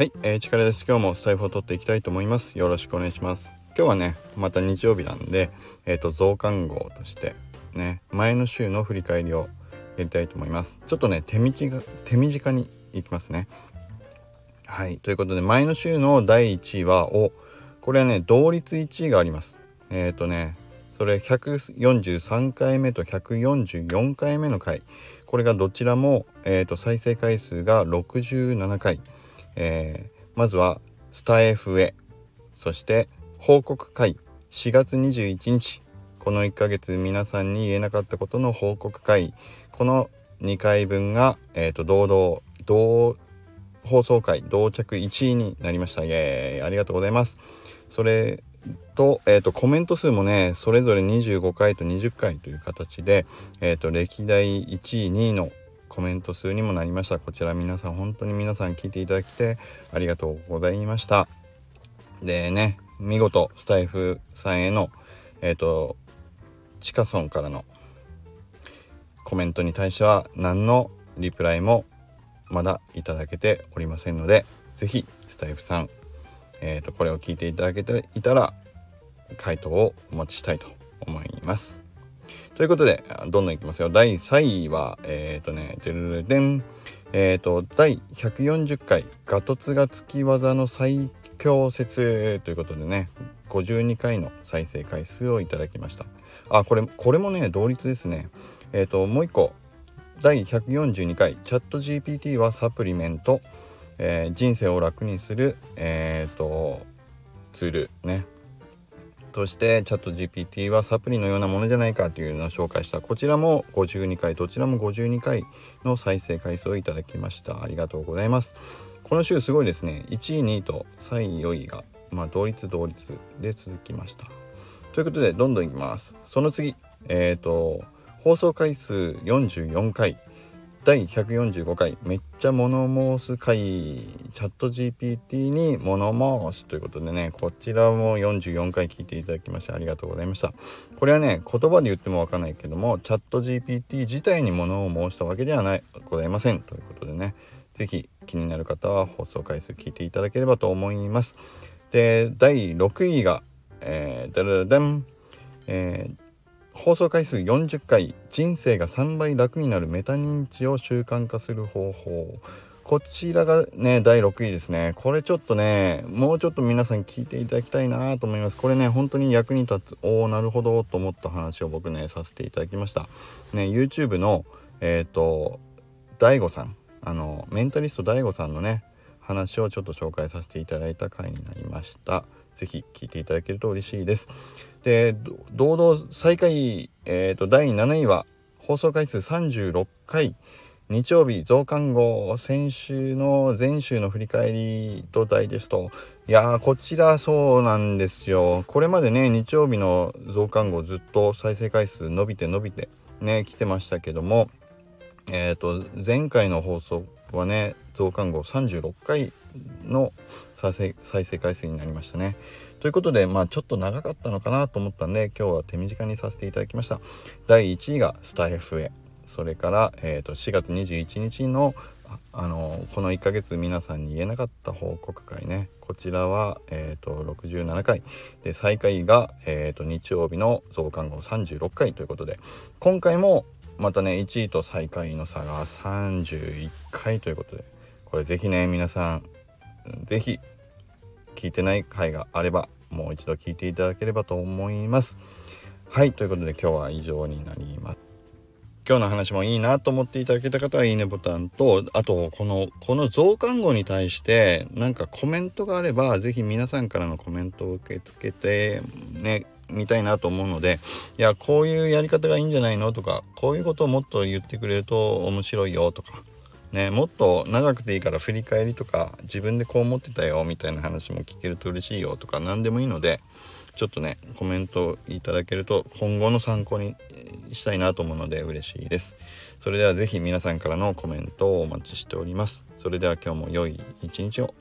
はい、えー、力です。今日もスタイフを取っていきたいと思います。よろしくお願いします。今日はね、また日曜日なんで、えっ、ー、と、増刊号として、ね、前の週の振り返りをやりたいと思います。ちょっとね、手短手短にいきますね。はい、ということで、前の週の第1位は、お、これはね、同率1位があります。えっ、ー、とね、それ143回目と144回目の回。これがどちらも、えーと、再生回数が67回。えー、まずはスタイフへ。そして報告会。4月21日。この1ヶ月皆さんに言えなかったことの報告会。この2回分が、えーと、堂々同放送回同着1位になりました。イエーイ。ありがとうございます。それと,、えーと、コメント数もねそれぞれ25回と20回という形で、えーと歴代1位2位のコメント数にもなりましたこちら皆さん本当に皆さん聞いていただきてありがとうございましたでね見事スタイフさんへのえっ、ー、とチカソンからのコメントに対しては何のリプライもまだいただけておりませんので是非スタイフさん、えーとこれを聞いていただけていたら回答をお待ちしたいと思います。ということで、どんどんいきますよ。第3位は、えっ、ー、とね、てるるでん。えっ、ー、と、第140回、ガトツが月技の最強説ということでね、52回の再生回数をいただきました。あ、これ、これもね、同率ですね。えっ、ー、と、もう一個、第142回、チャット GPT はサプリメント、えー、人生を楽にする、えっ、と、ツールね。としてチャット GPT はサプリのようなものじゃないかというのを紹介したこちらも52回どちらも52回の再生回数をいただきました。ありがとうございます。この週すごいですね。1位2位と3位4位がまあ同率同率で続きましたということでどんどんいきます。その次えっ、ー、と放送回数44回。第145回めっちゃ物申す回チャット GPT に物申すということでねこちらも44回聞いていただきましてありがとうございました。これはね言葉で言ってもわかんないけどもチャット GPT 自体に物を申したわけではないございません。ということでね是非気になる方は放送回数聞いていただければと思います。で第6位がえー、ダラダン。えー放送回数40回人生が3倍楽になるメタ認知を習慣化する方法。こちらがね第6位ですね。これちょっとねもうちょっと皆さん聞いていただきたいなと思います。これね本当に役に立つ。おおなるほどと思った話を僕ねさせていただきました。ね YouTube のえっ、ー、と DAIGO さん。あのメンタリスト DAIGO さんのね話をちょっと紹介させていただいた回になりました。是非聞いていただけると嬉しいです。で堂々最下位、えーと、第7位は放送回数36回日曜日増刊号先週の前週の振り返りとダイジェストいやーこちらそうなんですよ。これまでね日曜日の増刊号ずっと再生回数伸びて伸びてね来てましたけどもえっ、ー、と前回の放送はね増刊号36回の再生再生回数になりましたね。ということでまあちょっと長かったのかなと思ったんで今日は手短にさせていただきました。第1位がスタイフへ。それから、えーと、4月21日のあのこの1ヶ月皆さんに言えなかった報告会ね。こちらは、えーと、67回。で最下位が、えーと、日曜日の増刊号36回ということで。今回もまたね1位と最下位の差が31回ということで。これ是非ね皆さん是非聞いてない回があればもう一度聞いていただければと思います。はいということで今日は以上になります。今日の話もいいなと思っていただけた方はいいねボタンとあとこのこの増刊号に対してなんかコメントがあれば是非皆さんからのコメントを受け付けてねみたいなと思うのでいやこういうやり方がいいんじゃないのとかこういうことをもっと言ってくれると面白いよとかね、もっと長くていいから振り返りとか自分でこう思ってたよみたいな話も聞けると嬉しいよとか何でもいいのでちょっとねコメントいただけると今後の参考にしたいなと思うので嬉しいです。それでは是非皆さんからのコメントをお待ちしております。それでは今日も良い一日を。